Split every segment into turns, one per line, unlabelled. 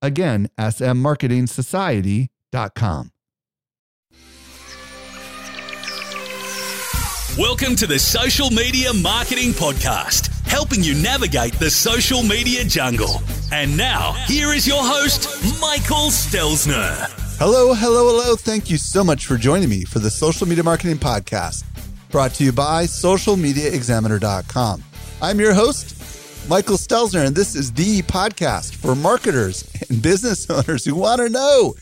Again, smmarketingsociety.com.
Welcome to the Social Media Marketing Podcast, helping you navigate the social media jungle. And now, here is your host, Michael Stelzner.
Hello, hello, hello. Thank you so much for joining me for the Social Media Marketing Podcast, brought to you by socialmediaexaminer.com. I'm your host, Michael Stelzner, and this is the podcast for marketers and business owners who want to know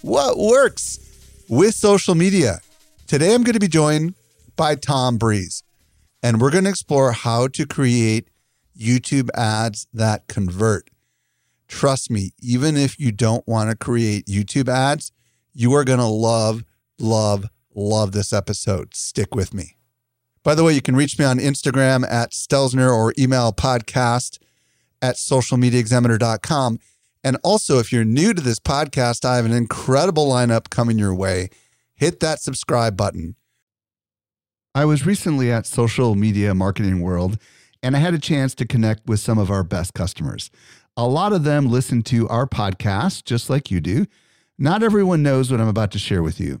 what works with social media. Today, I'm going to be joined by Tom Breeze. And we're going to explore how to create YouTube ads that convert. Trust me, even if you don't want to create YouTube ads, you are going to love, love, love this episode. Stick with me. By the way, you can reach me on Instagram at Stelzner or email podcast at socialmediaexaminer.com. And also, if you're new to this podcast, I have an incredible lineup coming your way. Hit that subscribe button. I was recently at Social Media Marketing World and I had a chance to connect with some of our best customers. A lot of them listen to our podcast just like you do. Not everyone knows what I'm about to share with you.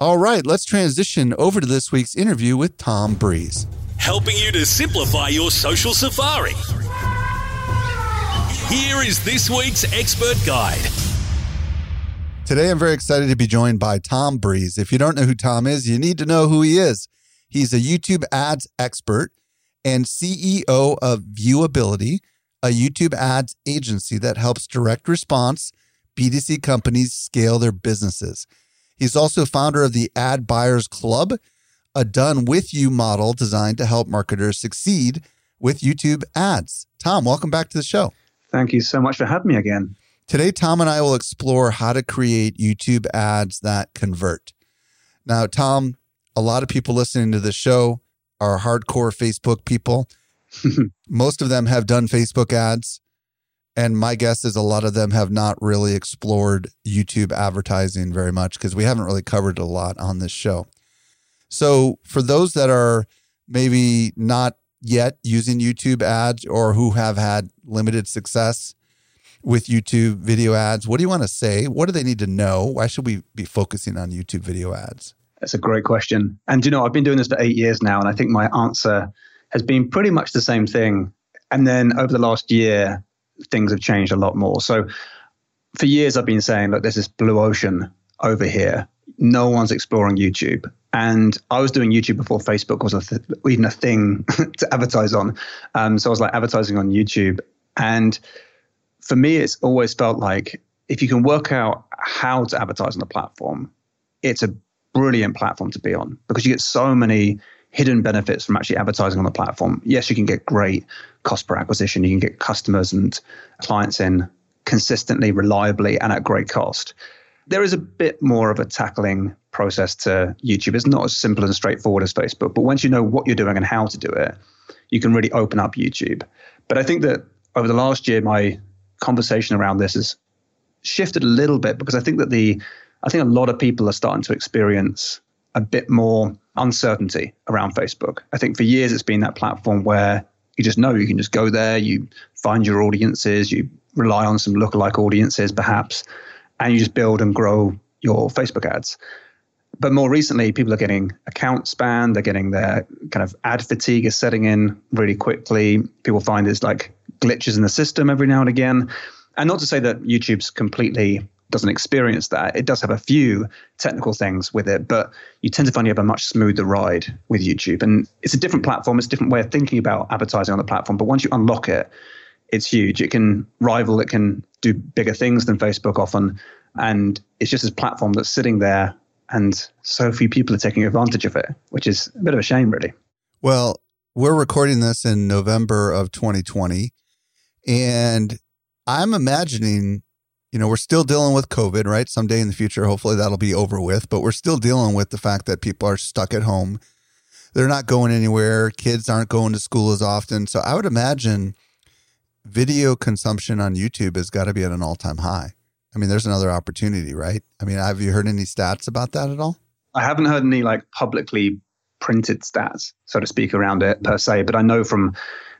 All right, let's transition over to this week's interview with Tom Breeze.
Helping you to simplify your social safari. Here is this week's expert guide.
Today, I'm very excited to be joined by Tom Breeze. If you don't know who Tom is, you need to know who he is. He's a YouTube ads expert and CEO of Viewability, a YouTube ads agency that helps direct response B2C companies scale their businesses. He's also founder of the Ad Buyers Club, a done with you model designed to help marketers succeed with YouTube ads. Tom, welcome back to the show.
Thank you so much for having me again.
Today, Tom and I will explore how to create YouTube ads that convert. Now, Tom, a lot of people listening to the show are hardcore Facebook people. Most of them have done Facebook ads. And my guess is a lot of them have not really explored YouTube advertising very much because we haven't really covered a lot on this show. So, for those that are maybe not yet using YouTube ads or who have had limited success with YouTube video ads, what do you want to say? What do they need to know? Why should we be focusing on YouTube video ads?
That's a great question. And you know, I've been doing this for eight years now, and I think my answer has been pretty much the same thing. And then over the last year, things have changed a lot more. So for years, I've been saying, look, there's this blue ocean over here. No one's exploring YouTube. And I was doing YouTube before Facebook was a th- even a thing to advertise on. Um, so I was like advertising on YouTube. And for me, it's always felt like if you can work out how to advertise on the platform, it's a brilliant platform to be on because you get so many hidden benefits from actually advertising on the platform. Yes, you can get great cost per acquisition, you can get customers and clients in consistently, reliably, and at great cost. There is a bit more of a tackling process to YouTube. It's not as simple and straightforward as Facebook, but once you know what you're doing and how to do it, you can really open up YouTube. But I think that over the last year, my conversation around this has shifted a little bit because I think that the I think a lot of people are starting to experience a bit more uncertainty around Facebook. I think for years it's been that platform where you just know you can just go there, you find your audiences, you rely on some lookalike audiences perhaps, and you just build and grow your Facebook ads. But more recently, people are getting accounts banned. They're getting their kind of ad fatigue is setting in really quickly. People find there's like glitches in the system every now and again. And not to say that YouTube's completely doesn't experience that. It does have a few technical things with it, but you tend to find you have a much smoother ride with YouTube. And it's a different platform, it's a different way of thinking about advertising on the platform. But once you unlock it, it's huge. It can rival, it can do bigger things than Facebook often. And it's just this platform that's sitting there and so few people are taking advantage of it, which is a bit of a shame, really.
Well, we're recording this in November of 2020. And I'm imagining, you know, we're still dealing with COVID, right? Someday in the future, hopefully that'll be over with, but we're still dealing with the fact that people are stuck at home. They're not going anywhere. Kids aren't going to school as often. So I would imagine video consumption on YouTube has got to be at an all time high. I mean, there's another opportunity, right? I mean, have you heard any stats about that at all?
I haven't heard any like publicly printed stats, so to speak, around it per se, but I know from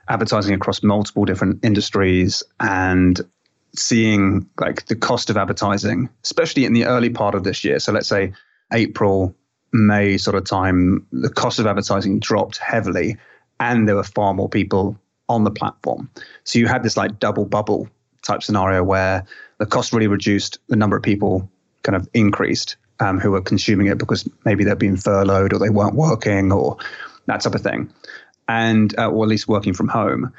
advertising across multiple different industries and seeing like the cost of advertising, especially in the early part of this year. So let's say April, May sort of time, the cost of advertising dropped heavily and there were far more people on the platform. So you had this like double bubble type scenario where the cost really reduced, the number of people kind of increased um, who were consuming it because maybe they're being furloughed or they weren't working or that type of thing, and uh, or at least working from home.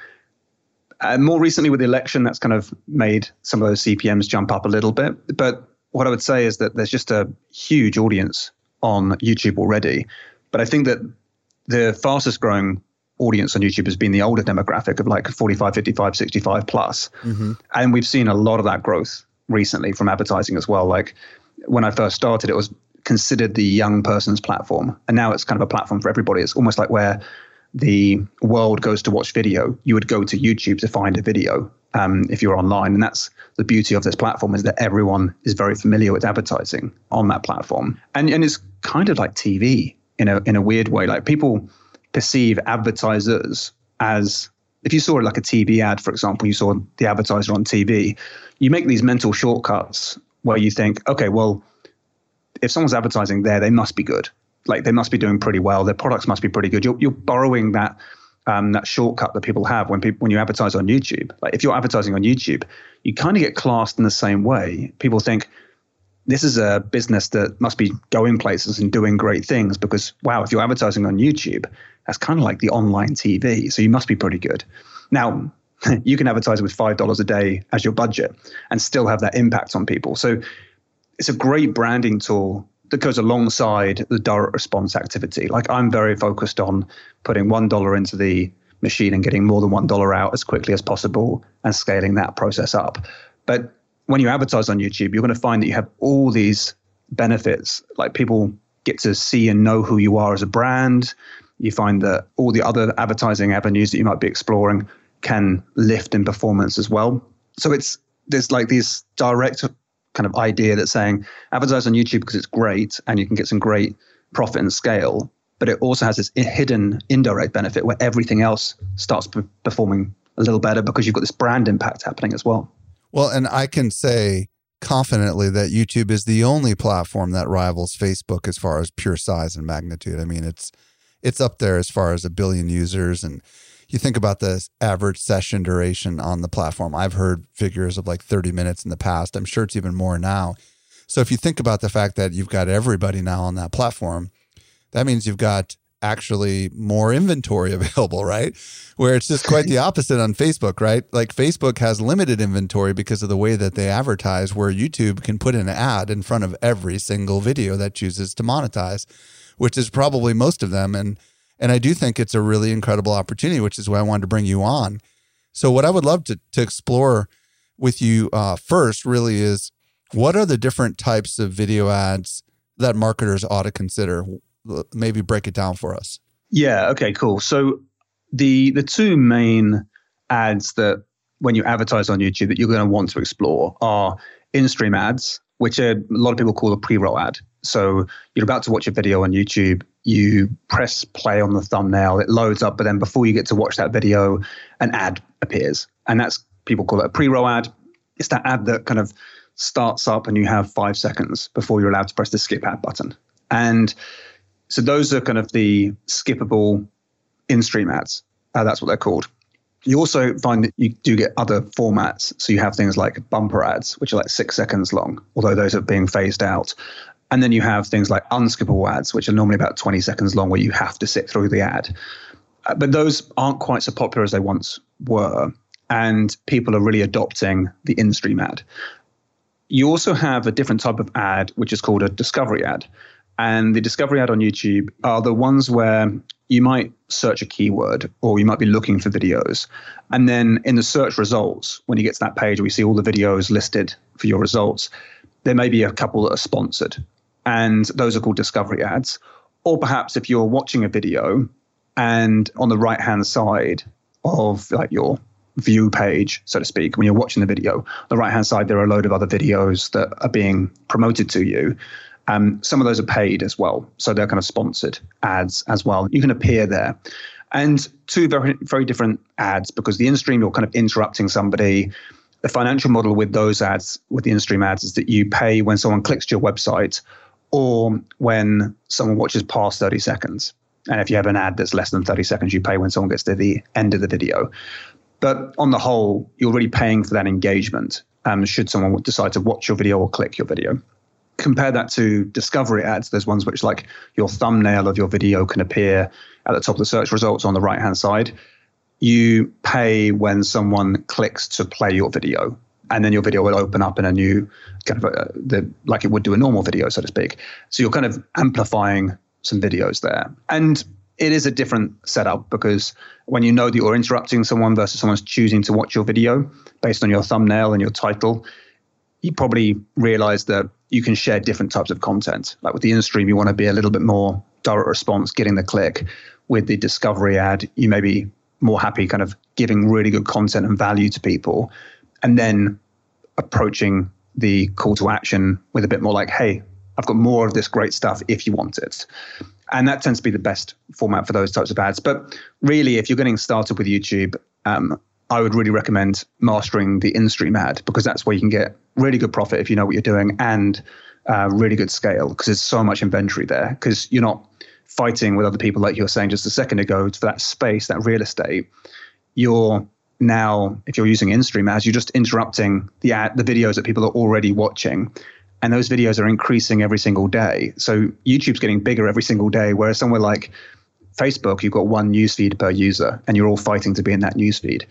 And more recently, with the election, that's kind of made some of those CPMS jump up a little bit. But what I would say is that there's just a huge audience on YouTube already. But I think that the fastest growing audience on YouTube has been the older demographic of like 45, 55, 65 plus. Mm-hmm. And we've seen a lot of that growth recently from advertising as well. Like when I first started, it was considered the young person's platform. And now it's kind of a platform for everybody. It's almost like where the world goes to watch video, you would go to YouTube to find a video um, if you're online. And that's the beauty of this platform is that everyone is very familiar with advertising on that platform. And, and it's kind of like TV in a, in a weird way. Like people perceive advertisers as if you saw like a TV ad, for example, you saw the advertiser on TV, you make these mental shortcuts where you think, okay, well, if someone's advertising there, they must be good. Like they must be doing pretty well. Their products must be pretty good. You're, you're borrowing that um, that shortcut that people have when people when you advertise on YouTube. Like if you're advertising on YouTube, you kind of get classed in the same way. People think, this is a business that must be going places and doing great things because wow if you're advertising on youtube that's kind of like the online tv so you must be pretty good now you can advertise with five dollars a day as your budget and still have that impact on people so it's a great branding tool that goes alongside the direct response activity like i'm very focused on putting one dollar into the machine and getting more than one dollar out as quickly as possible and scaling that process up but when you advertise on YouTube, you're going to find that you have all these benefits. Like people get to see and know who you are as a brand. You find that all the other advertising avenues that you might be exploring can lift in performance as well. So it's there's like these direct kind of idea that's saying advertise on YouTube because it's great and you can get some great profit and scale, but it also has this hidden indirect benefit where everything else starts performing a little better because you've got this brand impact happening as well.
Well, and I can say confidently that YouTube is the only platform that rivals Facebook as far as pure size and magnitude. I mean, it's it's up there as far as a billion users and you think about the average session duration on the platform. I've heard figures of like 30 minutes in the past. I'm sure it's even more now. So if you think about the fact that you've got everybody now on that platform, that means you've got actually more inventory available, right? Where it's just quite the opposite on Facebook, right? Like Facebook has limited inventory because of the way that they advertise, where YouTube can put an ad in front of every single video that chooses to monetize, which is probably most of them. And and I do think it's a really incredible opportunity, which is why I wanted to bring you on. So what I would love to to explore with you uh, first really is what are the different types of video ads that marketers ought to consider maybe break it down for us.
Yeah. Okay. Cool. So the the two main ads that when you advertise on YouTube that you're going to want to explore are in-stream ads, which a lot of people call a pre-roll ad. So you're about to watch a video on YouTube, you press play on the thumbnail, it loads up, but then before you get to watch that video, an ad appears. And that's people call it a pre-roll ad. It's that ad that kind of starts up and you have five seconds before you're allowed to press the skip ad button. And so those are kind of the skippable in-stream ads. Uh, that's what they're called. You also find that you do get other formats. So you have things like bumper ads, which are like six seconds long, although those are being phased out. And then you have things like unskippable ads, which are normally about 20 seconds long, where you have to sit through the ad. Uh, but those aren't quite so popular as they once were. And people are really adopting the in stream ad. You also have a different type of ad, which is called a discovery ad. And the discovery ad on YouTube are the ones where you might search a keyword or you might be looking for videos. And then in the search results, when you get to that page you see all the videos listed for your results, there may be a couple that are sponsored. And those are called discovery ads. Or perhaps if you're watching a video and on the right hand side of like your view page, so to speak, when you're watching the video, the right hand side, there are a load of other videos that are being promoted to you. Um, some of those are paid as well, so they're kind of sponsored ads as well. You can appear there, and two very very different ads because the in-stream you're kind of interrupting somebody. The financial model with those ads, with the in-stream ads, is that you pay when someone clicks to your website or when someone watches past 30 seconds. And if you have an ad that's less than 30 seconds, you pay when someone gets to the end of the video. But on the whole, you're really paying for that engagement um, should someone decide to watch your video or click your video compare that to discovery ads. There's ones which, like your thumbnail of your video, can appear at the top of the search results on the right hand side. You pay when someone clicks to play your video, and then your video will open up in a new kind of a, the like it would do a normal video, so to speak. So you're kind of amplifying some videos there, and it is a different setup because when you know that you're interrupting someone versus someone's choosing to watch your video based on your thumbnail and your title, you probably realize that you can share different types of content. Like with the in-stream, you want to be a little bit more direct response, getting the click. With the discovery ad, you may be more happy kind of giving really good content and value to people and then approaching the call to action with a bit more like, hey, I've got more of this great stuff if you want it. And that tends to be the best format for those types of ads. But really, if you're getting started with YouTube, um, I would really recommend mastering the in-stream ad because that's where you can get really good profit if you know what you're doing and uh, really good scale because there's so much inventory there because you're not fighting with other people like you were saying just a second ago for that space, that real estate. You're now, if you're using in-stream ads, you're just interrupting the ad, the videos that people are already watching. And those videos are increasing every single day. So YouTube's getting bigger every single day, whereas somewhere like Facebook, you've got one newsfeed per user, and you're all fighting to be in that newsfeed.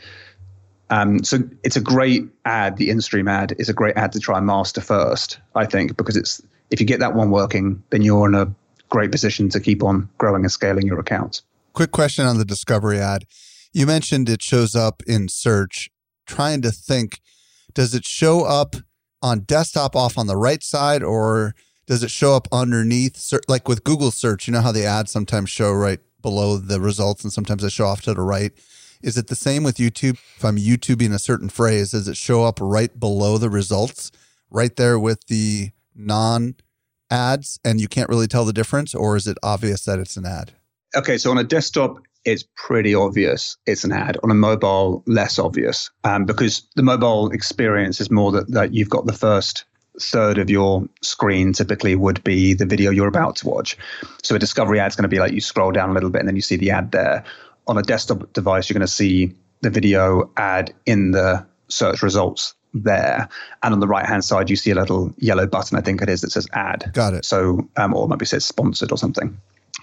Um, so it's a great ad. The in-stream ad is a great ad to try and master first, I think, because it's if you get that one working, then you're in a great position to keep on growing and scaling your accounts.
Quick question on the discovery ad. You mentioned it shows up in search. Trying to think, does it show up on desktop off on the right side or does it show up underneath? Like with Google search, you know how the ads sometimes show right below the results and sometimes they show off to the right. Is it the same with YouTube? If I'm YouTubing a certain phrase, does it show up right below the results, right there with the non ads, and you can't really tell the difference, or is it obvious that it's an ad?
Okay, so on a desktop, it's pretty obvious it's an ad. On a mobile, less obvious, um, because the mobile experience is more that, that you've got the first third of your screen typically would be the video you're about to watch. So a discovery ad is going to be like you scroll down a little bit and then you see the ad there on a desktop device, you're going to see the video ad in the search results there. And on the right hand side, you see a little yellow button, I think it is, that says ad.
Got it.
So, um, or maybe it says sponsored or something.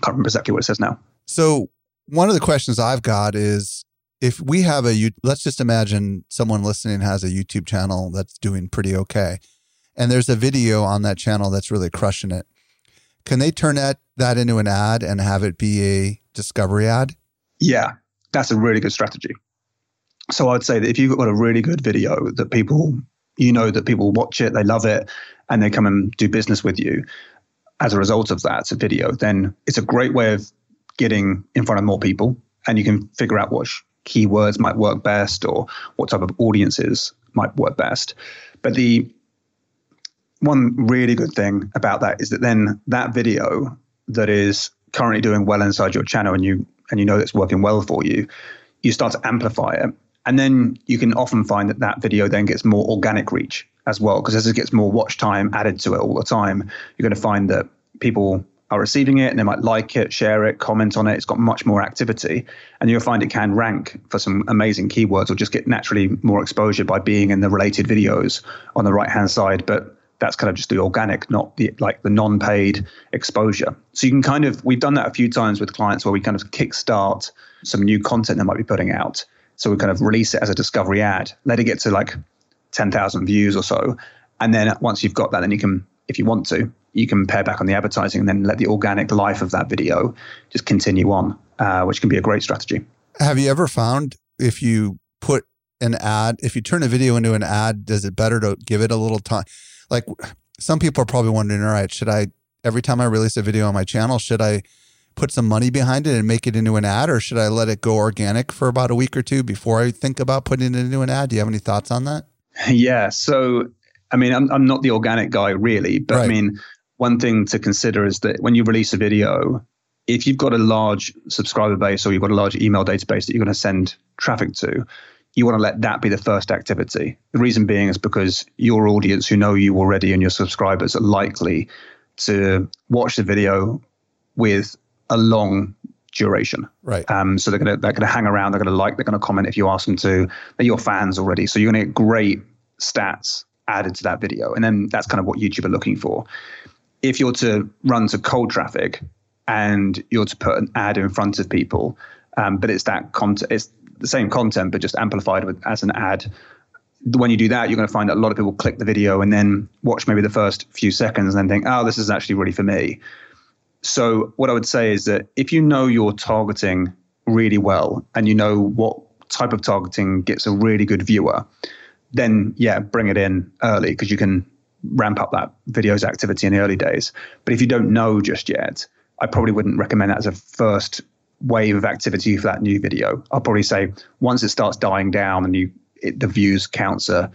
Can't remember exactly what it says now.
So, one of the questions I've got is if we have a, let's just imagine someone listening has a YouTube channel that's doing pretty okay, and there's a video on that channel that's really crushing it. Can they turn that, that into an ad and have it be a discovery ad?
Yeah, that's a really good strategy. So I'd say that if you've got a really good video that people, you know, that people watch it, they love it, and they come and do business with you as a result of that video, then it's a great way of getting in front of more people and you can figure out what keywords might work best or what type of audiences might work best. But the one really good thing about that is that then that video that is currently doing well inside your channel and you and you know it's working well for you, you start to amplify it. And then you can often find that that video then gets more organic reach as well, because as it gets more watch time added to it all the time, you're going to find that people are receiving it and they might like it, share it, comment on it. It's got much more activity. And you'll find it can rank for some amazing keywords or just get naturally more exposure by being in the related videos on the right hand side. But that's kind of just the organic, not the like the non-paid exposure. So you can kind of we've done that a few times with clients where we kind of kickstart some new content they might be putting out. So we kind of release it as a discovery ad, let it get to like 10,000 views or so. And then once you've got that, then you can, if you want to, you can pare back on the advertising and then let the organic life of that video just continue on, uh, which can be a great strategy.
Have you ever found if you put an ad, if you turn a video into an ad, does it better to give it a little time? Like some people are probably wondering, all right, should I, every time I release a video on my channel, should I put some money behind it and make it into an ad, or should I let it go organic for about a week or two before I think about putting it into an ad? Do you have any thoughts on that?
Yeah. So, I mean, I'm, I'm not the organic guy really, but right. I mean, one thing to consider is that when you release a video, if you've got a large subscriber base or you've got a large email database that you're going to send traffic to, you want to let that be the first activity. The reason being is because your audience who know you already and your subscribers are likely to watch the video with a long duration.
Right.
Um, so they're gonna they're gonna hang around. They're gonna like. They're gonna comment if you ask them to. They're your fans already. So you're gonna get great stats added to that video, and then that's kind of what YouTube are looking for. If you're to run to cold traffic, and you're to put an ad in front of people, um, but it's that content. It's the same content, but just amplified with, as an ad. When you do that, you're going to find that a lot of people click the video and then watch maybe the first few seconds and then think, "Oh, this is actually really for me." So what I would say is that if you know you're targeting really well and you know what type of targeting gets a really good viewer, then yeah, bring it in early because you can ramp up that video's activity in the early days. But if you don't know just yet, I probably wouldn't recommend that as a first wave of activity for that new video. I'll probably say once it starts dying down and you it, the views counts are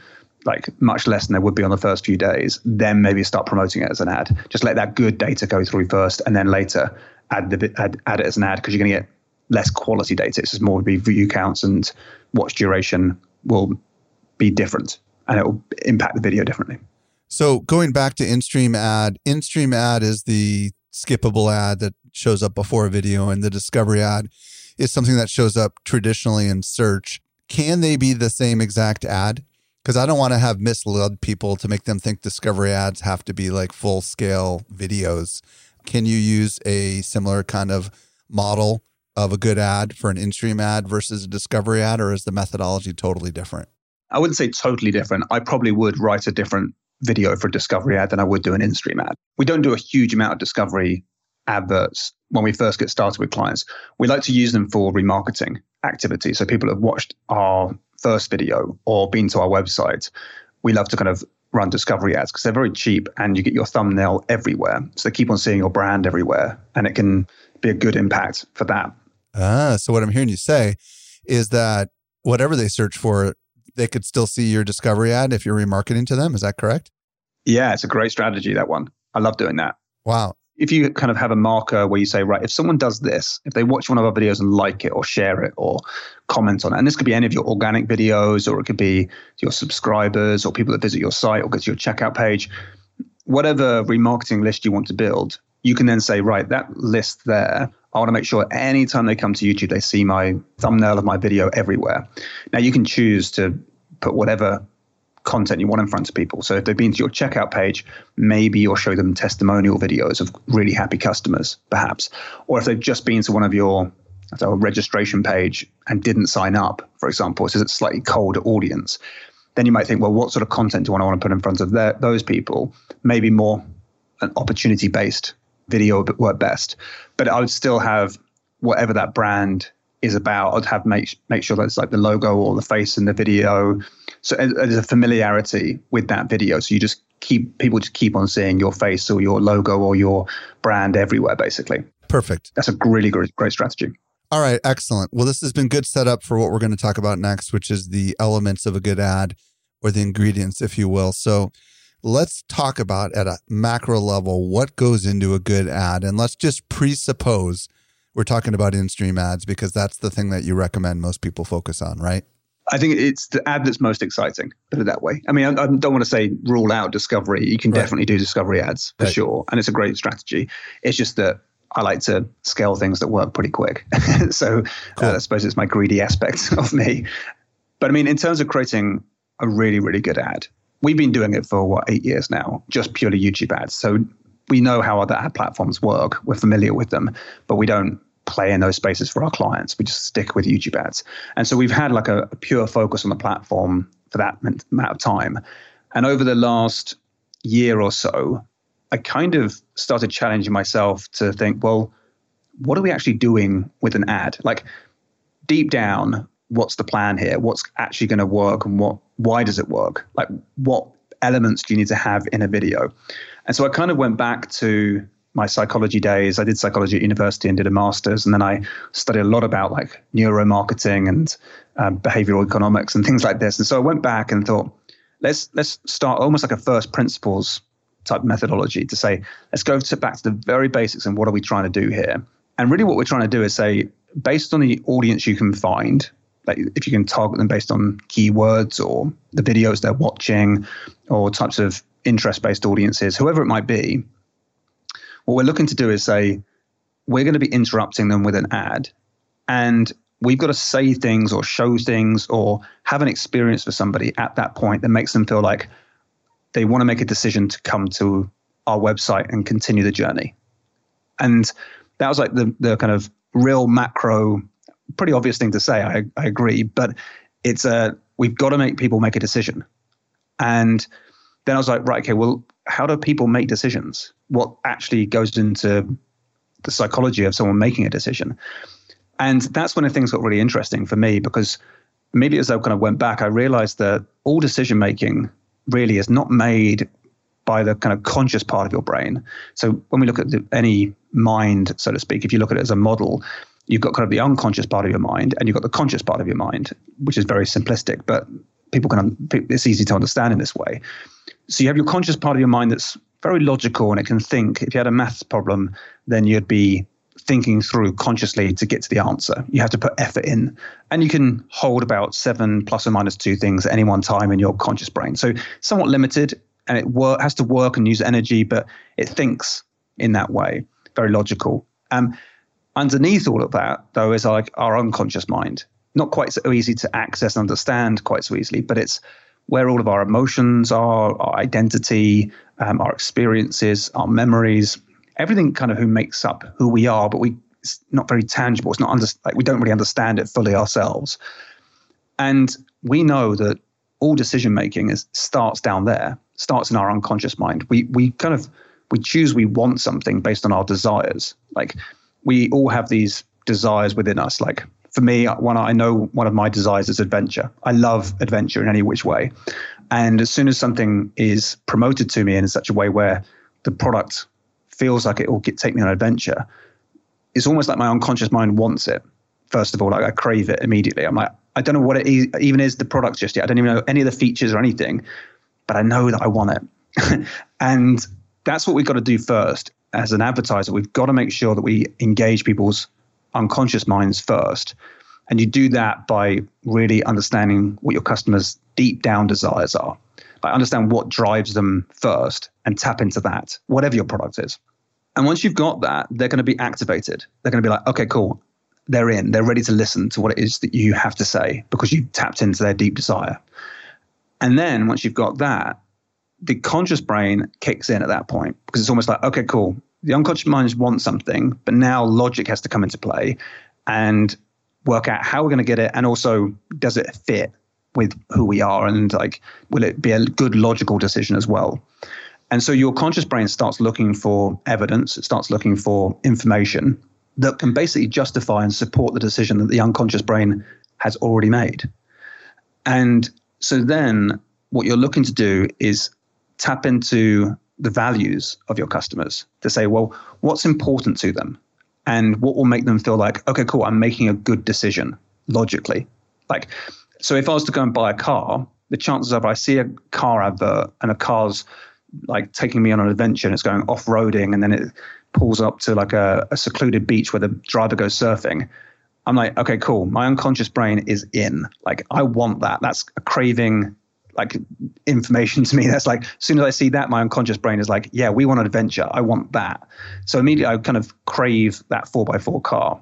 like much less than there would be on the first few days, then maybe start promoting it as an ad. Just let that good data go through first, and then later add the add, add it as an ad because you're going to get less quality data. It's just more be view counts and watch duration will be different, and it will impact the video differently.
So going back to in-stream ad, in-stream ad is the skippable ad that shows up before a video, and the discovery ad is something that shows up traditionally in search. Can they be the same exact ad? because I don't want to have misled people to make them think discovery ads have to be like full scale videos. Can you use a similar kind of model of a good ad for an in stream ad versus a discovery ad, or is the methodology totally different?
I wouldn't say totally different. I probably would write a different video for a discovery ad than I would do an in stream ad. We don't do a huge amount of discovery adverts when we first get started with clients. We like to use them for remarketing activity. So people have watched our first video or been to our website, we love to kind of run discovery ads because they're very cheap and you get your thumbnail everywhere. So they keep on seeing your brand everywhere and it can be a good impact for that.
Ah, so what I'm hearing you say is that whatever they search for, they could still see your discovery ad if you're remarketing to them. Is that correct?
Yeah, it's a great strategy, that one. I love doing that.
Wow
if you kind of have a marker where you say, right, if someone does this, if they watch one of our videos and like it or share it or comment on it, and this could be any of your organic videos or it could be your subscribers or people that visit your site or go to your checkout page, whatever remarketing list you want to build, you can then say, right, that list there, I want to make sure anytime they come to YouTube, they see my thumbnail of my video everywhere. Now you can choose to put whatever content you want in front of people. So if they've been to your checkout page, maybe you'll show them testimonial videos of really happy customers, perhaps. Or if they've just been to one of your so registration page and didn't sign up, for example, so it's a slightly colder audience, then you might think, well, what sort of content do I want to put in front of their, those people? Maybe more an opportunity based video would work best. But I would still have whatever that brand is about. I'd have make make sure that it's like the logo or the face in the video. So there's a familiarity with that video. So you just keep people just keep on seeing your face or your logo or your brand everywhere, basically.
Perfect.
That's a really great great strategy.
All right, excellent. Well, this has been good setup for what we're going to talk about next, which is the elements of a good ad or the ingredients, if you will. So let's talk about at a macro level what goes into a good ad. And let's just presuppose we're talking about in stream ads because that's the thing that you recommend most people focus on, right?
I think it's the ad that's most exciting. Put it that way. I mean, I, I don't want to say rule out discovery. You can right. definitely do discovery ads for right. sure, and it's a great strategy. It's just that I like to scale things that work pretty quick. so uh, cool. uh, I suppose it's my greedy aspect of me. But I mean, in terms of creating a really, really good ad, we've been doing it for what eight years now, just purely YouTube ads. So we know how other ad platforms work. We're familiar with them, but we don't play in those spaces for our clients. We just stick with YouTube ads. And so we've had like a, a pure focus on the platform for that amount of time. And over the last year or so, I kind of started challenging myself to think, well, what are we actually doing with an ad? Like deep down, what's the plan here? What's actually going to work and what why does it work? Like what elements do you need to have in a video? And so I kind of went back to my psychology days. I did psychology at university and did a master's, and then I studied a lot about like neuromarketing and um, behavioral economics and things like this. And so I went back and thought, let's let's start almost like a first principles type methodology to say, let's go to back to the very basics and what are we trying to do here? And really, what we're trying to do is say, based on the audience you can find, like if you can target them based on keywords or the videos they're watching or types of interest based audiences, whoever it might be, what we're looking to do is say, we're going to be interrupting them with an ad. And we've got to say things or show things or have an experience for somebody at that point that makes them feel like they want to make a decision to come to our website and continue the journey. And that was like the the kind of real macro, pretty obvious thing to say. I, I agree, but it's a we've got to make people make a decision. And then I was like, right, okay, well, how do people make decisions? What actually goes into the psychology of someone making a decision? And that's when things got really interesting for me because immediately as I kind of went back, I realized that all decision making really is not made by the kind of conscious part of your brain. So when we look at the, any mind, so to speak, if you look at it as a model, you've got kind of the unconscious part of your mind and you've got the conscious part of your mind, which is very simplistic, but people can it's easy to understand in this way. So you have your conscious part of your mind that's very logical and it can think. If you had a maths problem, then you'd be thinking through consciously to get to the answer. You have to put effort in. And you can hold about seven plus or minus two things at any one time in your conscious brain. So somewhat limited and it wor- has to work and use energy, but it thinks in that way, very logical. Um, underneath all of that, though, is like our unconscious mind. Not quite so easy to access and understand quite so easily, but it's where all of our emotions are, our identity, um, our experiences, our memories, everything kind of who makes up who we are, but we it's not very tangible. It's not under, like we don't really understand it fully ourselves. And we know that all decision making is starts down there, starts in our unconscious mind. We we kind of we choose we want something based on our desires. Like we all have these desires within us. Like for me, one I know one of my desires is adventure. I love adventure in any which way. And as soon as something is promoted to me in such a way where the product feels like it will get, take me on an adventure, it's almost like my unconscious mind wants it. First of all, like I crave it immediately. I'm like, I don't know what it is, even is the product just yet. I don't even know any of the features or anything, but I know that I want it. and that's what we've got to do first as an advertiser. We've got to make sure that we engage people's unconscious minds first. And you do that by really understanding what your customers' deep down desires are. Like understand what drives them first and tap into that, whatever your product is. And once you've got that, they're going to be activated. They're going to be like, okay, cool. They're in. They're ready to listen to what it is that you have to say because you've tapped into their deep desire. And then once you've got that, the conscious brain kicks in at that point because it's almost like, okay, cool. The unconscious mind wants something, but now logic has to come into play and work out how we're going to get it. And also, does it fit with who we are? And like, will it be a good logical decision as well? And so your conscious brain starts looking for evidence, it starts looking for information that can basically justify and support the decision that the unconscious brain has already made. And so then what you're looking to do is tap into the values of your customers to say, well, what's important to them? And what will make them feel like, okay, cool, I'm making a good decision logically. Like, so if I was to go and buy a car, the chances of I see a car advert and a car's like taking me on an adventure and it's going off roading and then it pulls up to like a, a secluded beach where the driver goes surfing. I'm like, okay, cool. My unconscious brain is in. Like, I want that. That's a craving, like information to me. That's like, as soon as I see that, my unconscious brain is like, yeah, we want an adventure. I want that. So immediately I kind of crave that four by four car.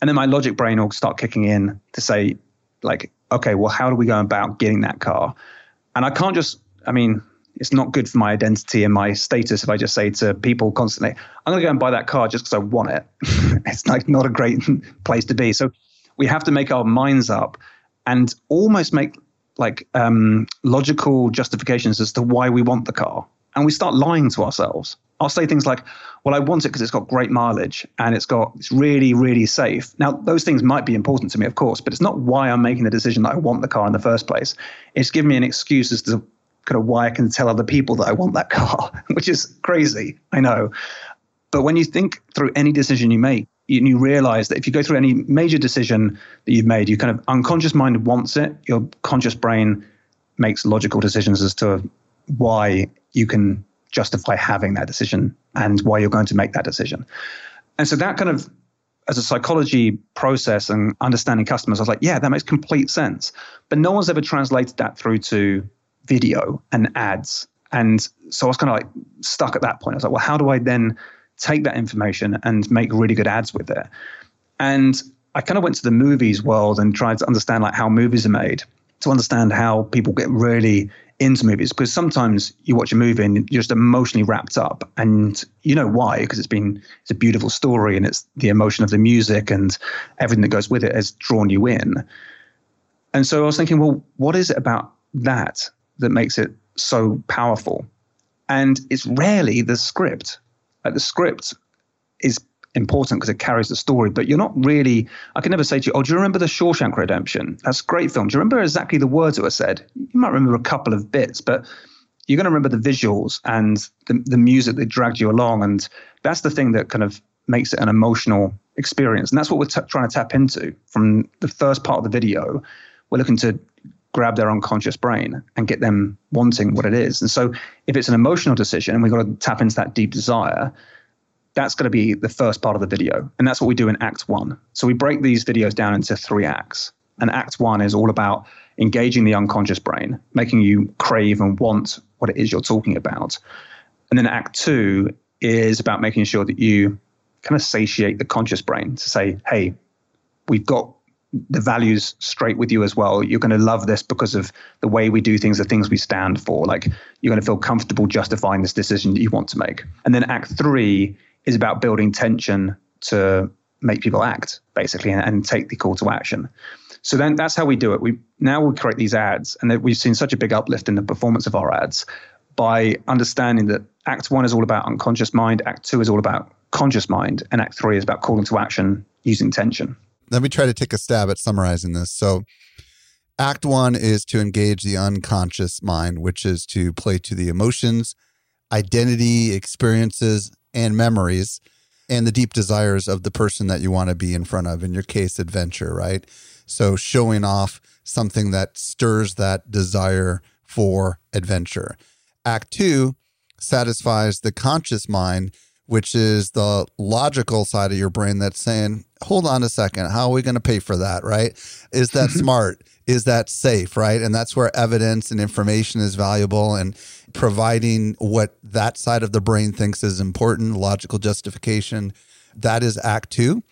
And then my logic brain will start kicking in to say, like, okay, well, how do we go about getting that car? And I can't just, I mean, it's not good for my identity and my status if I just say to people constantly, I'm going to go and buy that car just because I want it. it's like not a great place to be. So we have to make our minds up and almost make like um, logical justifications as to why we want the car. And we start lying to ourselves. I'll say things like, well, I want it because it's got great mileage and it's got it's really, really safe. Now, those things might be important to me, of course, but it's not why I'm making the decision that I want the car in the first place. It's giving me an excuse as to kind of why I can tell other people that I want that car, which is crazy. I know. But when you think through any decision you make, you, you realize that if you go through any major decision that you've made, your kind of unconscious mind wants it, your conscious brain makes logical decisions as to why you can justify having that decision and why you're going to make that decision. And so that kind of as a psychology process and understanding customers, I was like, yeah, that makes complete sense. But no one's ever translated that through to video and ads. And so I was kind of like stuck at that point. I was like, well, how do I then take that information and make really good ads with it? And I kind of went to the movies world and tried to understand like how movies are made, to understand how people get really into movies. Because sometimes you watch a movie and you're just emotionally wrapped up, and you know why? Because it's been it's a beautiful story and it's the emotion of the music and everything that goes with it has drawn you in. And so I was thinking, well, what is it about that that makes it so powerful. And it's rarely the script. Like the script is important because it carries the story, but you're not really. I can never say to you, "Oh, do you remember the Shawshank Redemption? That's a great film. Do you remember exactly the words that were said? You might remember a couple of bits, but you're going to remember the visuals and the, the music that dragged you along, and that's the thing that kind of makes it an emotional experience, and that's what we're t- trying to tap into from the first part of the video. We're looking to grab their unconscious brain and get them wanting what it is. And so if it's an emotional decision and we've got to tap into that deep desire, that's going to be the first part of the video. And that's what we do in Act One. So we break these videos down into three acts. And Act One is all about engaging the unconscious brain, making you crave and want what it is you're talking about. And then Act Two is about making sure that you kind of satiate the conscious brain to say, hey, we've got the values straight with you as well. You're going to love this because of the way we do things, the things we stand for. Like you're going to feel comfortable justifying this decision that you want to make. And then Act Three is about building tension to make people act, basically, and, and take the call to action. So then that's how we do it. We now we create these ads, and we've seen such a big uplift in the performance of our ads by understanding that Act One is all about unconscious mind, Act Two is all about conscious mind, and Act Three is about calling to action using tension
let me try to take a stab at summarizing this. So, act one is to engage the unconscious mind, which is to play to the emotions, identity, experiences, and memories, and the deep desires of the person that you want to be in front of. In your case, adventure, right? So, showing off something that stirs that desire for adventure. Act two satisfies the conscious mind which is the logical side of your brain that's saying, hold on a second, how are we going to pay for that? Right? Is that smart? Is that safe? Right? And that's where evidence and information is valuable and providing what that side of the brain thinks is important, logical justification. That is act two.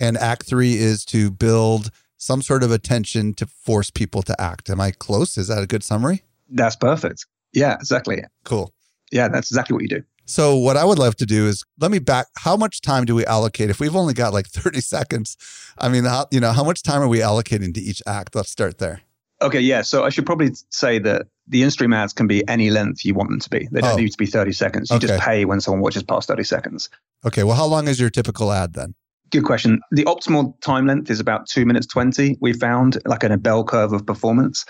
And act three is to build some sort of attention to force people to act. Am I close? Is that a good summary?
That's perfect. Yeah, exactly.
Cool.
Yeah, that's exactly what you do.
So what I would love to do is let me back. How much time do we allocate? If we've only got like 30 seconds, I mean, how, you know, how much time are we allocating to each act? Let's start there.
Okay, yeah. So I should probably say that the in-stream ads can be any length you want them to be. They don't oh. need to be 30 seconds. You okay. just pay when someone watches past 30 seconds.
Okay. Well, how long is your typical ad then?
Good question. The optimal time length is about two minutes 20. We found like in a bell curve of performance.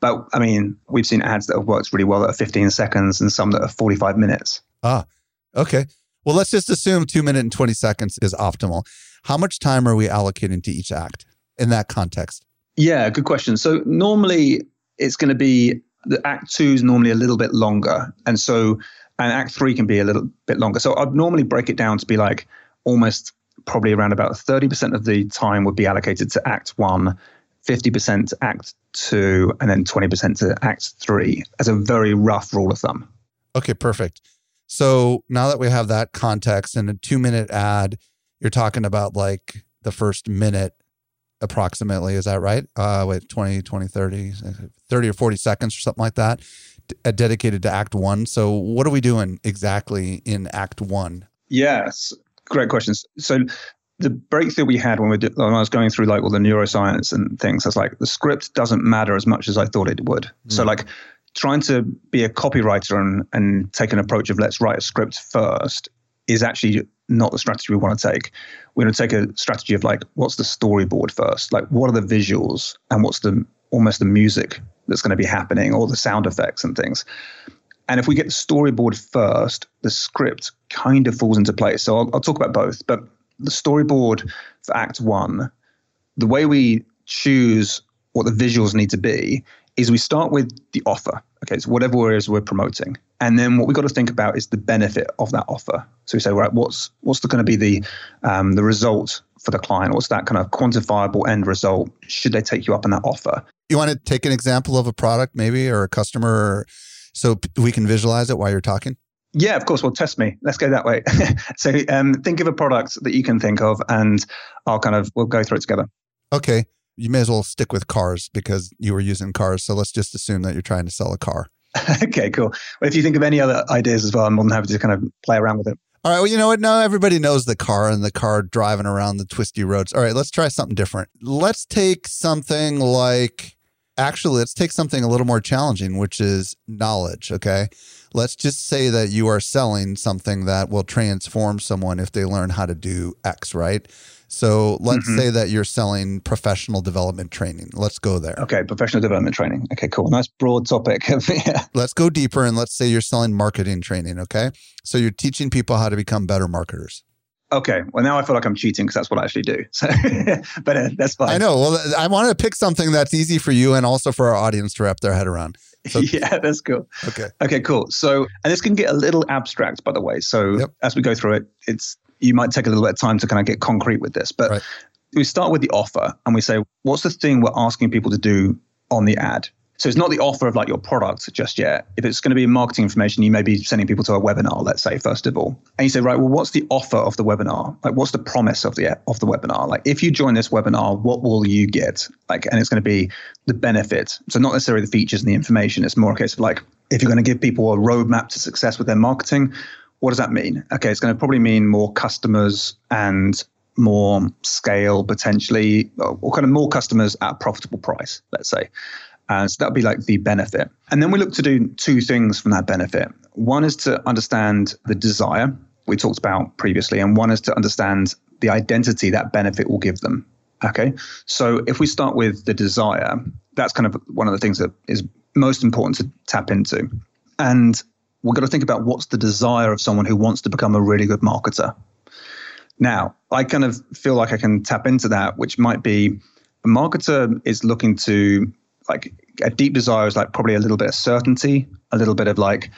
But I mean, we've seen ads that have worked really well that are 15 seconds and some that are 45 minutes.
Ah, okay. Well, let's just assume two minutes and 20 seconds is optimal. How much time are we allocating to each act in that context?
Yeah, good question. So normally it's going to be the act two is normally a little bit longer. And so, and act three can be a little bit longer. So I'd normally break it down to be like almost probably around about 30% of the time would be allocated to act one, 50% to act two, and then 20% to act three as a very rough rule of thumb.
Okay, perfect. So now that we have that context and a two minute ad, you're talking about like the first minute approximately. Is that right? Uh, wait, 20, 20, 30, 30 or 40 seconds or something like that, d- dedicated to Act One. So, what are we doing exactly in Act One?
Yes, great questions. So, the breakthrough we had when, we did, when I was going through like all the neuroscience and things, I was like, the script doesn't matter as much as I thought it would. Mm. So, like, trying to be a copywriter and, and take an approach of let's write a script first is actually not the strategy we want to take. We're going to take a strategy of like, what's the storyboard first? Like, what are the visuals and what's the almost the music that's going to be happening or the sound effects and things. And if we get the storyboard first, the script kind of falls into place. So I'll, I'll talk about both. But the storyboard for Act One, the way we choose what the visuals need to be is we start with the offer. Okay, so whatever it is we're promoting, and then what we've got to think about is the benefit of that offer. So we say, right, what's what's going to be the um, the result for the client? What's that kind of quantifiable end result? Should they take you up on that offer?
You want to take an example of a product, maybe, or a customer, so we can visualize it while you're talking.
Yeah, of course. Well, test me. Let's go that way. so, um, think of a product that you can think of, and I'll kind of we'll go through it together.
Okay you may as well stick with cars because you were using cars. So let's just assume that you're trying to sell a car.
okay, cool. Well, if you think of any other ideas as well, I'm more than happy to kind of play around with it.
All right. Well, you know what? Now everybody knows the car and the car driving around the twisty roads. All right. Let's try something different. Let's take something like, actually, let's take something a little more challenging, which is knowledge. Okay. Let's just say that you are selling something that will transform someone if they learn how to do X, right? So let's mm-hmm. say that you're selling professional development training. Let's go there.
Okay, professional development training. Okay, cool. Nice broad topic.
yeah. Let's go deeper and let's say you're selling marketing training. Okay. So you're teaching people how to become better marketers.
Okay. Well, now I feel like I'm cheating because that's what I actually do. So, but uh, that's fine.
I know. Well, I want to pick something that's easy for you and also for our audience to wrap their head around.
So, yeah, that's cool.
Okay.
Okay, cool. So, and this can get a little abstract, by the way. So, yep. as we go through it, it's you might take a little bit of time to kind of get concrete with this. But right. we start with the offer and we say, what's the thing we're asking people to do on the ad? So it's not the offer of like your product just yet. If it's going to be marketing information, you may be sending people to a webinar, let's say, first of all. And you say, right, well, what's the offer of the webinar? Like, what's the promise of the of the webinar? Like, if you join this webinar, what will you get? Like, and it's going to be the benefit. So not necessarily the features and the information. It's more a case of like, if you're going to give people a roadmap to success with their marketing, what does that mean? Okay, it's going to probably mean more customers and more scale potentially, or kind of more customers at a profitable price, let's say. Uh, so that would be like the benefit. And then we look to do two things from that benefit. One is to understand the desire we talked about previously, and one is to understand the identity that benefit will give them. Okay. So if we start with the desire, that's kind of one of the things that is most important to tap into. And we've got to think about what's the desire of someone who wants to become a really good marketer. Now, I kind of feel like I can tap into that, which might be a marketer is looking to like a deep desire is like probably a little bit of certainty, a little bit of like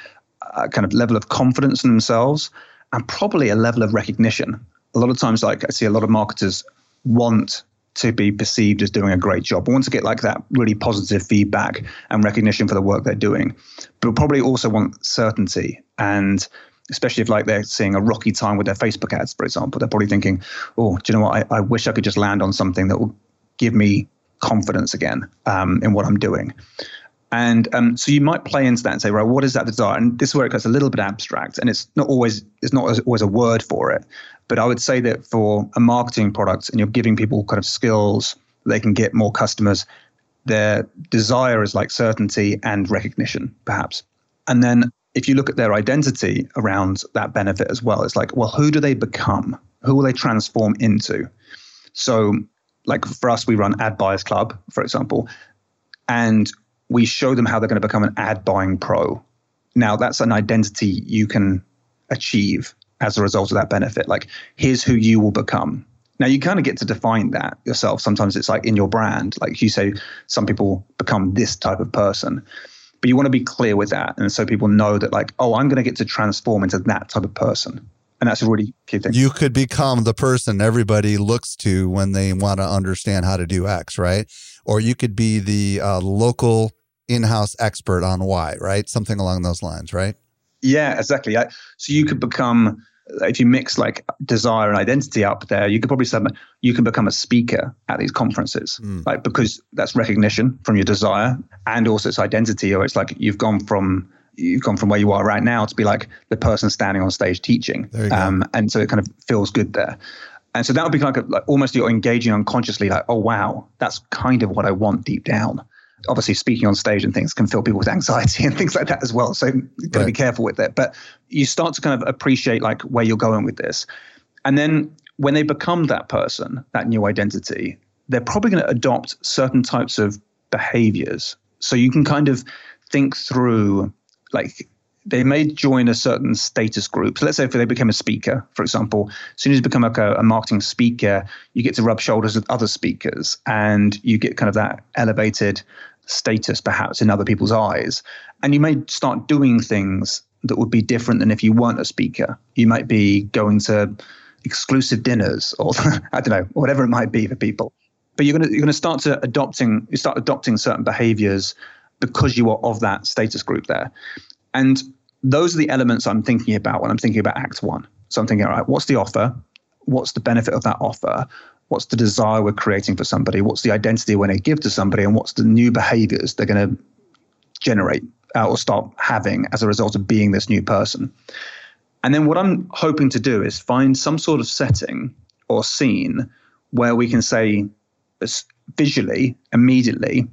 a kind of level of confidence in themselves, and probably a level of recognition. A lot of times, like I see a lot of marketers want to be perceived as doing a great job. We want to get like that really positive feedback and recognition for the work they're doing, but probably also want certainty and especially if like they're seeing a rocky time with their Facebook ads, for example, they're probably thinking, "Oh, do you know what? I, I wish I could just land on something that will give me confidence again um, in what I'm doing." And um, so you might play into that and say, right, what is that desire? And this is where it gets a little bit abstract, and it's not always it's not always a word for it. But I would say that for a marketing product, and you're giving people kind of skills, they can get more customers. Their desire is like certainty and recognition, perhaps. And then if you look at their identity around that benefit as well, it's like, well, who do they become? Who will they transform into? So, like for us, we run Ad Buyers Club, for example, and we show them how they're going to become an ad buying pro. Now, that's an identity you can achieve as a result of that benefit. Like, here's who you will become. Now, you kind of get to define that yourself. Sometimes it's like in your brand, like you say, some people become this type of person. But you want to be clear with that. And so people know that, like, oh, I'm going to get to transform into that type of person. And that's a really key thing.
You could become the person everybody looks to when they want to understand how to do X, right? Or you could be the uh, local in house expert on Y, right? Something along those lines, right?
Yeah, exactly. So you could become if you mix like desire and identity up there, you could probably say you can become a speaker at these conferences, mm. like because that's recognition from your desire and also it's identity, or it's like you've gone from you've gone from where you are right now to be like the person standing on stage teaching, um, and so it kind of feels good there. And so that would be like, a, like almost you're engaging unconsciously, like, oh wow, that's kind of what I want deep down obviously speaking on stage and things can fill people with anxiety and things like that as well. So you've got to be careful with it. But you start to kind of appreciate like where you're going with this. And then when they become that person, that new identity, they're probably going to adopt certain types of behaviors. So you can kind of think through like they may join a certain status group. So let's say if they become a speaker, for example, as soon as you become like a, a, marketing speaker, you get to rub shoulders with other speakers and you get kind of that elevated status perhaps in other people's eyes. And you may start doing things that would be different than if you weren't a speaker. You might be going to exclusive dinners or I don't know, whatever it might be for people. But you're gonna you're gonna start to adopting you start adopting certain behaviors because you are of that status group there. And those are the elements I'm thinking about when I'm thinking about Act One. So I'm thinking, all right, what's the offer? What's the benefit of that offer? What's the desire we're creating for somebody? What's the identity we're going to give to somebody? And what's the new behaviors they're going to generate uh, or start having as a result of being this new person? And then what I'm hoping to do is find some sort of setting or scene where we can say visually, immediately,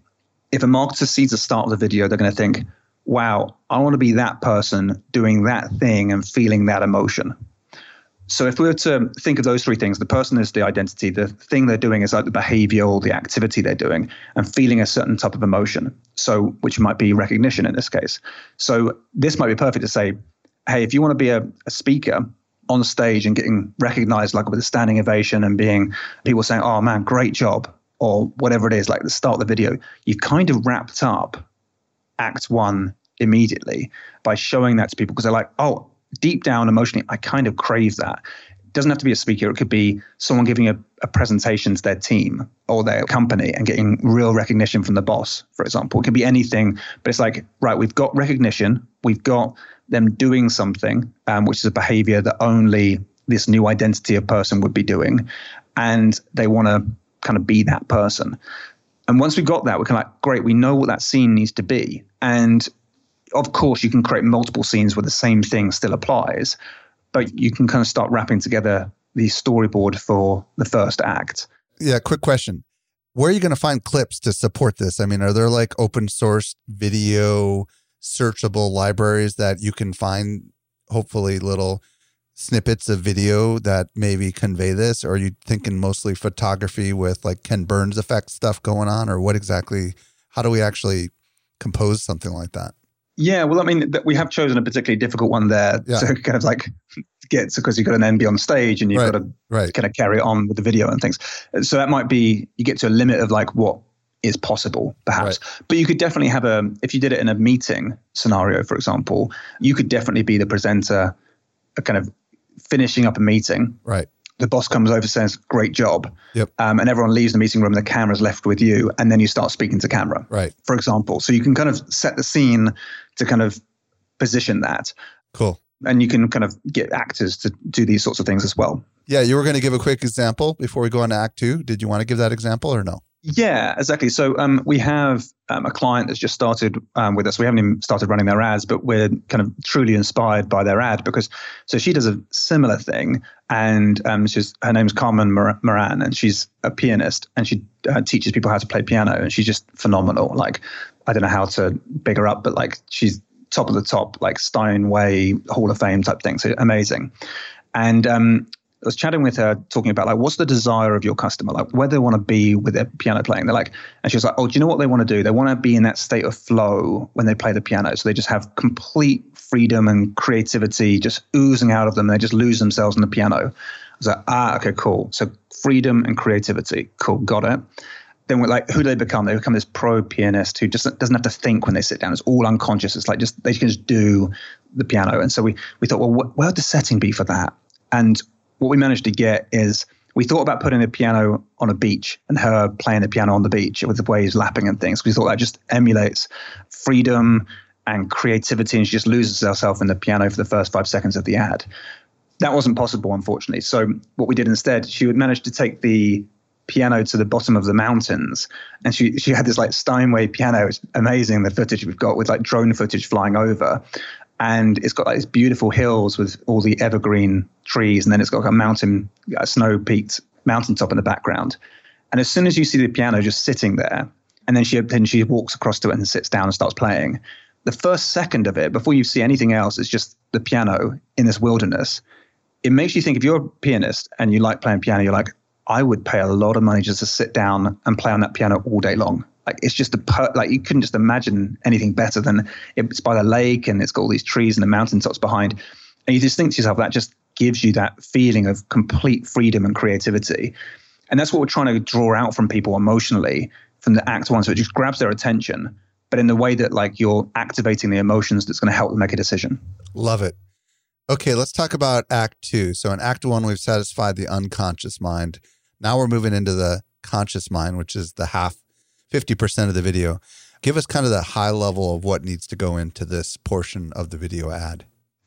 if a marketer sees the start of the video, they're going to think, wow, I want to be that person doing that thing and feeling that emotion. So if we were to think of those three things, the person is the identity, the thing they're doing is like the behavioral, the activity they're doing, and feeling a certain type of emotion. So which might be recognition in this case. So this might be perfect to say, hey, if you want to be a, a speaker on stage and getting recognized like with a standing ovation and being people saying, oh man, great job, or whatever it is, like the start of the video, you've kind of wrapped up act one immediately by showing that to people because they're like, oh, deep down emotionally, I kind of crave that. It doesn't have to be a speaker. It could be someone giving a, a presentation to their team or their company and getting real recognition from the boss, for example. It could be anything, but it's like, right, we've got recognition. We've got them doing something, um, which is a behavior that only this new identity of person would be doing. And they want to kind of be that person. And once we got that, we're kind of like, great, we know what that scene needs to be. And of course, you can create multiple scenes where the same thing still applies, but you can kind of start wrapping together the storyboard for the first act.
Yeah, quick question. Where are you going to find clips to support this? I mean, are there like open source video searchable libraries that you can find hopefully little snippets of video that maybe convey this? Or are you thinking mostly photography with like Ken Burns effect stuff going on? Or what exactly, how do we actually compose something like that?
Yeah, well, I mean, we have chosen a particularly difficult one there yeah. to kind of like get because you've got an be on stage and you've right, got to right. kind of carry on with the video and things. So that might be you get to a limit of like what is possible, perhaps. Right. But you could definitely have a if you did it in a meeting scenario, for example, you could definitely be the presenter, a kind of finishing up a meeting.
Right.
The boss comes over, says, "Great job,"
yep.
um, and everyone leaves the meeting room. The camera's left with you, and then you start speaking to camera.
Right.
For example, so you can kind of set the scene to kind of position that.
Cool.
And you can kind of get actors to do these sorts of things as well.
Yeah, you were going to give a quick example before we go on to Act Two. Did you want to give that example or no?
Yeah, exactly. So um, we have um, a client that's just started um, with us. We haven't even started running their ads, but we're kind of truly inspired by their ad because so she does a similar thing, and um, she's her name's Carmen Moran, and she's a pianist, and she uh, teaches people how to play piano, and she's just phenomenal. Like I don't know how to big her up, but like she's top of the top, like Steinway Hall of Fame type thing. So amazing. And um, I was chatting with her, talking about like, what's the desire of your customer? Like, where they want to be with their piano playing. They're like, and she was like, oh, do you know what they want to do? They want to be in that state of flow when they play the piano. So they just have complete freedom and creativity just oozing out of them. They just lose themselves in the piano. I was like, ah, okay, cool. So freedom and creativity. Cool, got it. then we're like, who do they become? They become this pro pianist who just doesn't have to think when they sit down. It's all unconscious. It's like just they can just do the piano. And so we we thought, well, wh- where would the setting be for that? And what we managed to get is we thought about putting the piano on a beach and her playing the piano on the beach with the waves lapping and things. We thought that just emulates freedom and creativity, and she just loses herself in the piano for the first five seconds of the ad. That wasn't possible, unfortunately. So what we did instead, she would manage to take the piano to the bottom of the mountains, and she she had this like Steinway piano. It's amazing the footage we've got with like drone footage flying over, and it's got like these beautiful hills with all the evergreen trees, and then it's got like a mountain, a snow peaked mountaintop in the background. And as soon as you see the piano just sitting there, and then she then she walks across to it and sits down and starts playing. The first second of it, before you see anything else, is just the piano in this wilderness. It makes you think if you're a pianist and you like playing piano, you're like, I would pay a lot of money just to sit down and play on that piano all day long. Like it's just a per- like you couldn't just imagine anything better than it's by the lake and it's got all these trees and the mountaintops behind, and you just think to yourself that just gives you that feeling of complete freedom and creativity, and that's what we're trying to draw out from people emotionally from the act one. So it just grabs their attention, but in the way that like you're activating the emotions that's going to help them make a decision.
Love it. Okay, let's talk about Act Two. So in Act One, we've satisfied the unconscious mind. Now we're moving into the conscious mind, which is the half 50% of the video. Give us kind of the high level of what needs to go into this portion of the video ad.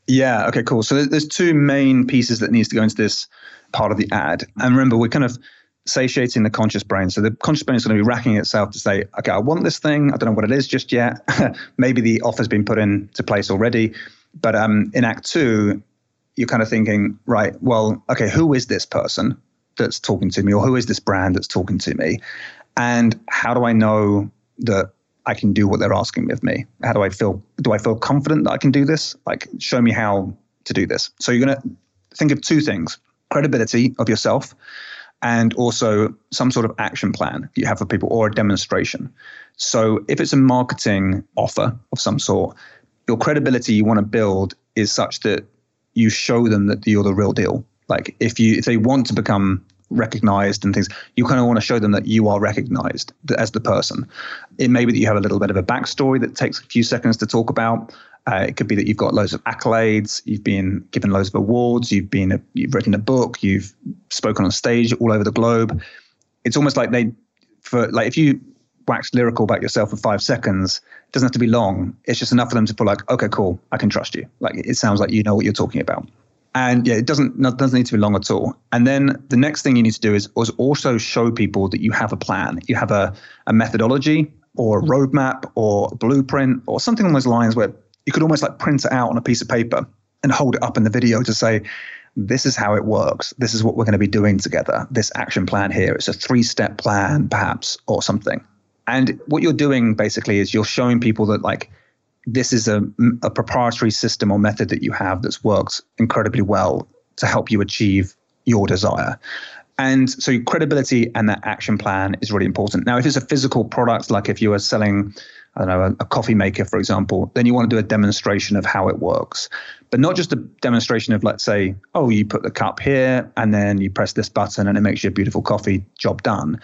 Yeah. Okay. Cool. So there's two main pieces that needs to go into this part of the ad. And remember, we're kind of satiating the conscious brain. So the conscious brain is going to be racking itself to say, okay, I want this thing. I don't know what it is just yet. Maybe the offer's been put into place already. But um, in Act Two, you're kind of thinking, right? Well, okay, who is this person that's talking to me, or who is this brand that's talking to me? And how do I know that I can do what they're asking of me? How do I feel? Do I feel confident that I can do this? Like, show me how to do this. So you're going to think of two things: credibility of yourself, and also some sort of action plan you have for people or a demonstration. So if it's a marketing offer of some sort, your credibility you want to build is such that you show them that you're the real deal. Like if you if they want to become recognized and things, you kind of want to show them that you are recognized as the person. It may be that you have a little bit of a backstory that takes a few seconds to talk about. Uh, it could be that you've got loads of accolades, you've been given loads of awards, you've been you've written a book, you've spoken on stage all over the globe. It's almost like they, for like if you wax lyrical about yourself for five seconds, it doesn't have to be long. It's just enough for them to feel like, okay, cool, I can trust you. Like it sounds like you know what you're talking about. And yeah, it doesn't doesn't need to be long at all. And then the next thing you need to do is, is also show people that you have a plan, you have a, a methodology or a roadmap or a blueprint or something along those lines where you could almost like print it out on a piece of paper and hold it up in the video to say, this is how it works. This is what we're going to be doing together. This action plan here. It's a three step plan, perhaps, or something. And what you're doing basically is you're showing people that like this is a, a proprietary system or method that you have that's worked incredibly well to help you achieve your desire. And so credibility and that action plan is really important. Now, if it's a physical product, like if you are selling, I don't know, a, a, coffee maker, for example, then you want to do a demonstration of how it works. But not just a demonstration of, let's say, oh, you put the cup here and then you press this button and it makes you a beautiful coffee, job done.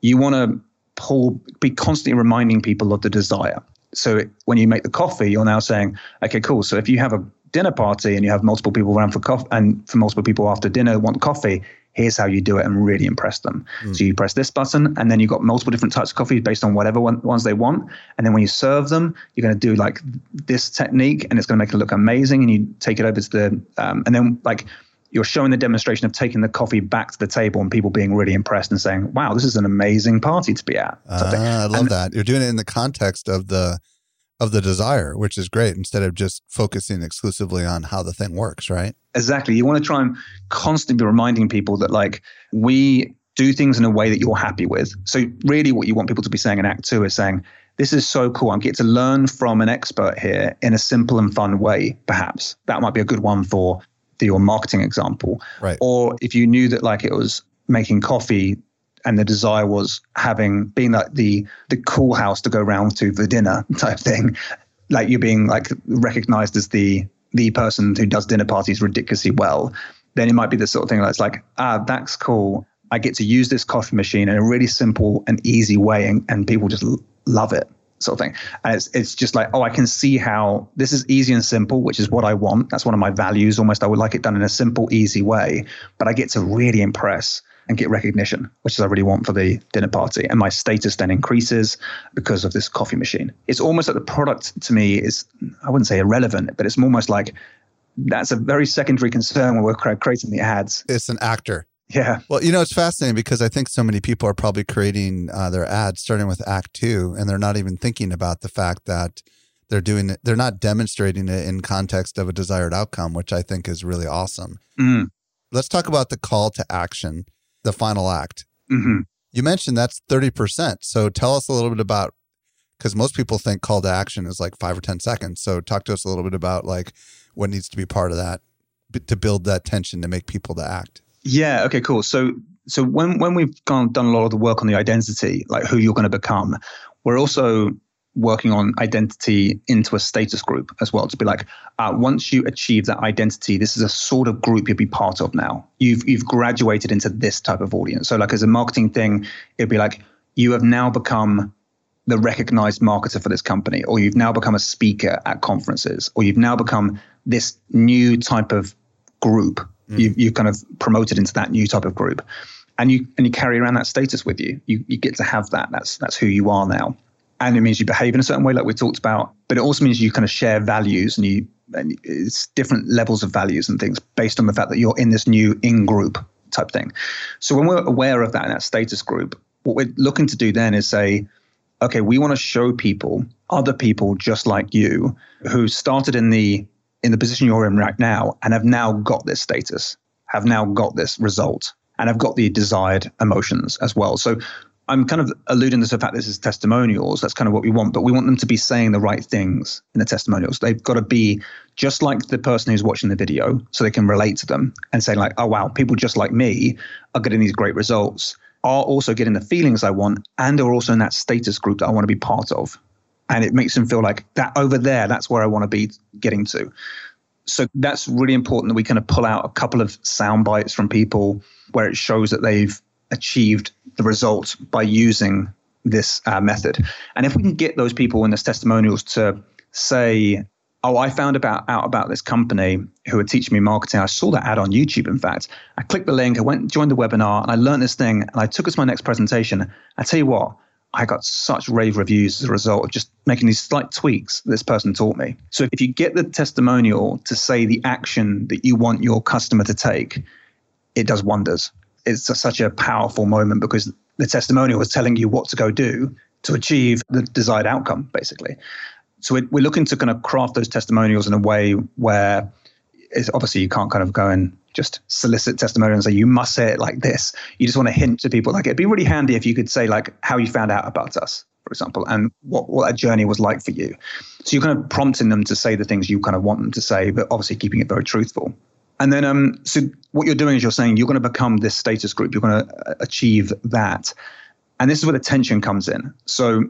You want to pull, be constantly reminding people of the desire so when you make the coffee, you're now saying, okay, cool. So if you have a dinner party and you have multiple people around for coffee, and for multiple people after dinner want coffee, here's how you do it and really impress them. Mm. So you press this button, and then you've got multiple different types of coffee based on whatever one, ones they want. And then when you serve them, you're going to do like this technique, and it's going to make it look amazing. And you take it over to the, um, and then like you're showing the demonstration of taking the coffee back to the table and people being really impressed and saying, "Wow, this is an amazing party to be at."
Uh, I love and, that. You're doing it in the context of the of the desire, which is great instead of just focusing exclusively on how the thing works, right?
Exactly. You want to try and constantly be reminding people that like we do things in a way that you're happy with. So really what you want people to be saying in act 2 is saying this is so cool. I'm getting to learn from an expert here in a simple and fun way, perhaps. That might be a good one for the, your marketing example.
Right.
Or if you knew that like it was making coffee and the desire was having being like the the cool house to go round to for dinner type thing like you being like recognized as the the person who does dinner parties ridiculously well then it might be the sort of thing that's like ah that's cool I get to use this coffee machine in a really simple and easy way, and, and people just l- love it, sort of thing. And it's it's just like, oh, I can see how this is easy and simple, which is what I want. That's one of my values. Almost, I would like it done in a simple, easy way, but I get to really impress and get recognition, which is I really want for the dinner party. And my status then increases because of this coffee machine. It's almost like the product to me is, I wouldn't say irrelevant, but it's almost like that's a very secondary concern when we're creating the ads.
It's an actor.
Yeah.
Well, you know, it's fascinating because I think so many people are probably creating uh, their ads starting with Act Two, and they're not even thinking about the fact that they're doing it. They're not demonstrating it in context of a desired outcome, which I think is really awesome.
Mm.
Let's talk about the call to action, the final act.
hmm
You mentioned that's thirty percent. So tell us a little bit about because most people think call to action is like five or ten seconds. So talk to us a little bit about like what needs to be part of that to build that tension to make people to act.
Yeah. Okay. Cool. So so when when we've gone done a lot of the work on the identity, like who you're going to become, we're also working on identity into a status group as well to be like uh, once you achieve that identity this is a sort of group you'll be part of now you've you've graduated into this type of audience so like as a marketing thing it'd be like you have now become the recognized marketer for this company or you've now become a speaker at conferences or you've now become this new type of group you mm. you kind of promoted into that new type of group. And you and you carry around that status with you. You you get to have that. That's that's who you are now. And it means you behave in a certain way like we talked about but it also means you kind of share values and you and it's different levels of values and things based on the fact that you're in this new in group type thing. So when we're aware of that in that status group what we're looking to do then is say okay we want to show people other people just like you who started in the in the position you're in right now and have now got this status have now got this result and have got the desired emotions as well so I'm kind of alluding to the fact this is testimonials. That's kind of what we want, but we want them to be saying the right things in the testimonials. They've got to be just like the person who's watching the video, so they can relate to them and say like, "Oh wow, people just like me are getting these great results, are also getting the feelings I want, and are also in that status group that I want to be part of." And it makes them feel like that over there, that's where I want to be getting to. So that's really important that we kind of pull out a couple of sound bites from people where it shows that they've achieved the result by using this uh, method. And if we can get those people in this testimonials to say, "Oh, I found about out about this company who are teaching me marketing. I saw that ad on YouTube. In fact, I clicked the link, I went joined the webinar, and I learned this thing, and I took it to my next presentation. I tell you what." I got such rave reviews as a result of just making these slight tweaks this person taught me. So if you get the testimonial to say the action that you want your customer to take, it does wonders it's a, such a powerful moment because the testimonial is telling you what to go do to achieve the desired outcome, basically. So we're, we're looking to kind of craft those testimonials in a way where it's obviously you can't kind of go and just solicit testimonials and say you must say it like this. You just want to hint to people like it'd be really handy if you could say like how you found out about us, for example, and what what that journey was like for you. So you're kind of prompting them to say the things you kind of want them to say, but obviously keeping it very truthful. And then, um, so what you're doing is you're saying you're going to become this status group. You're going to achieve that, and this is where the tension comes in. So,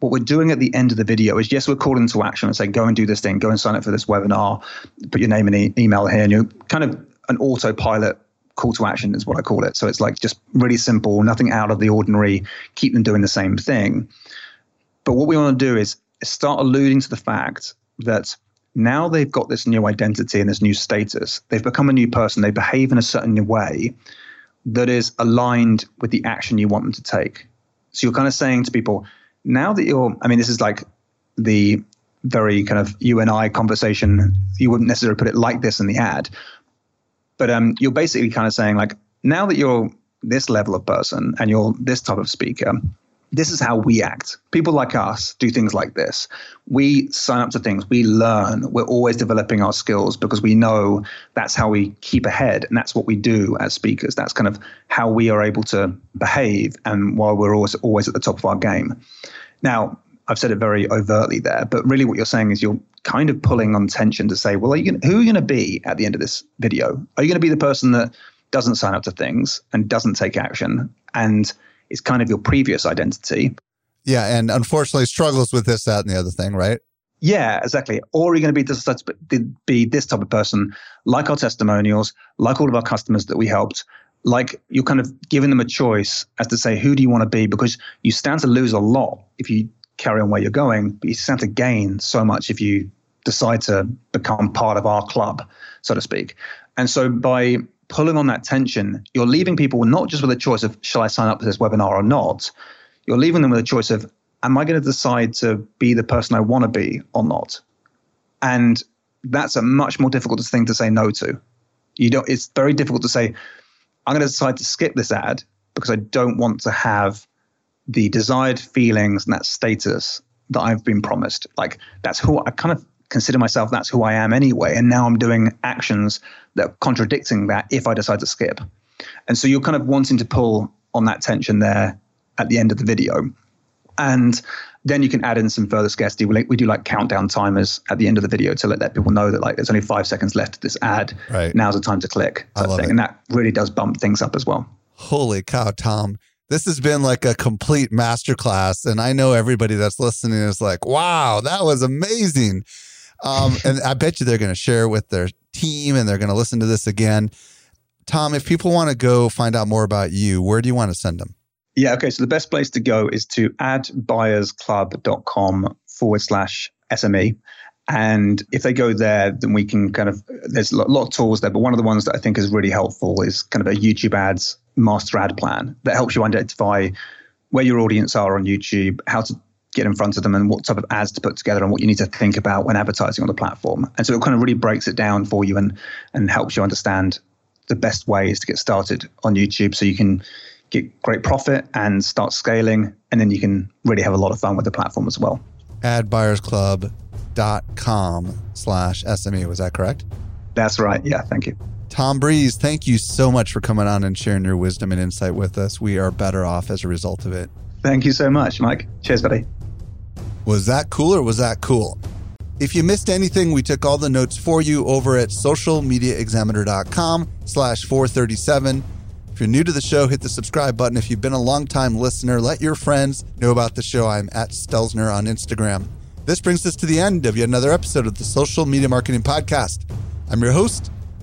what we're doing at the end of the video is yes, we're calling to action and saying go and do this thing, go and sign up for this webinar, put your name and e- email here, and you're kind of an autopilot call to action is what I call it. So it's like just really simple, nothing out of the ordinary. Keep them doing the same thing. But what we want to do is start alluding to the fact that now they've got this new identity and this new status. They've become a new person. They behave in a certain way that is aligned with the action you want them to take. So you're kind of saying to people, now that you're, I mean, this is like the very kind of you and I conversation. You wouldn't necessarily put it like this in the ad, but um, you're basically kind of saying like, now that you're this level of person and you're this type of speaker, this is how we act. People like us do things like this. We sign up to things, we learn, we're always developing our skills because we know that's how we keep ahead. And that's what we do as speakers. That's kind of how we are able to behave and while we're always always at the top of our game. Now, I've said it very overtly there, but really what you're saying is you're kind of pulling on tension to say, well, are you gonna, who are you going to be at the end of this video? Are you going to be the person that doesn't sign up to things and doesn't take action and is kind of your previous identity.
Yeah, and unfortunately struggles with this, that, and the other thing, right?
Yeah, exactly. Or are you going to be this be this type of person, like our testimonials, like all of our customers that we helped, like you're kind of giving them a choice as to say, who do you want to be? Because you stand to lose a lot if you carry on where you're going, but you stand to gain so much if you decide to become part of our club, so to speak. And so by pulling on that tension, you're leaving people not just with a choice of, shall I sign up to this webinar or not? You're leaving them with a choice of, am I going to decide to be the person I want to be or not? And that's a much more difficult thing to say no to. You don't. It's very difficult to say, I'm going to decide to skip this ad because I don't want to have the desired feelings and that status that I've been promised. Like that's who I kind of consider myself. That's who I am anyway. And now I'm doing actions that are contradicting that if I decide to skip. And so you're kind of wanting to pull on that tension there at the end of the video. And then you can add in some further scarcity. We, we do like countdown timers at the end of the video to let, let people know that like there's only five seconds left of this ad.
Right.
Now's the time to click.
I love
thing.
it.
And that really does bump things up as well.
Holy cow, Tom. This has been like a complete masterclass. And I know everybody that's listening is like, wow, that was amazing. Um, and I bet you they're going to share with their team and they're going to listen to this again. Tom, if people want to go find out more about you, where do you want to send them?
Yeah. Okay. So the best place to go is to adbuyersclub.com forward slash SME. And if they go there, then we can kind of, there's a lot of tools there, but one of the ones that I think is really helpful is kind of a YouTube ads master ad plan that helps you identify where your audience are on YouTube, how to get in front of them, and what type of ads to put together, and what you need to think about when advertising on the platform. And so it kind of really breaks it down for you and and helps you understand the best ways to get started on YouTube, so you can get great profit and start scaling, and then you can really have a lot of fun with the platform as well.
adbuyersclub.com slash SME. Was that correct?
That's right. Yeah. Thank you.
Tom Breeze, thank you so much for coming on and sharing your wisdom and insight with us. We are better off as a result of it.
Thank you so much, Mike. Cheers, buddy.
Was that cool or was that cool? If you missed anything, we took all the notes for you over at socialmediaexaminer.com slash 437. If you're new to the show, hit the subscribe button. If you've been a long-time listener, let your friends know about the show. I'm at Stelzner on Instagram. This brings us to the end of yet another episode of the Social Media Marketing Podcast. I'm your host,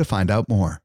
to find out more.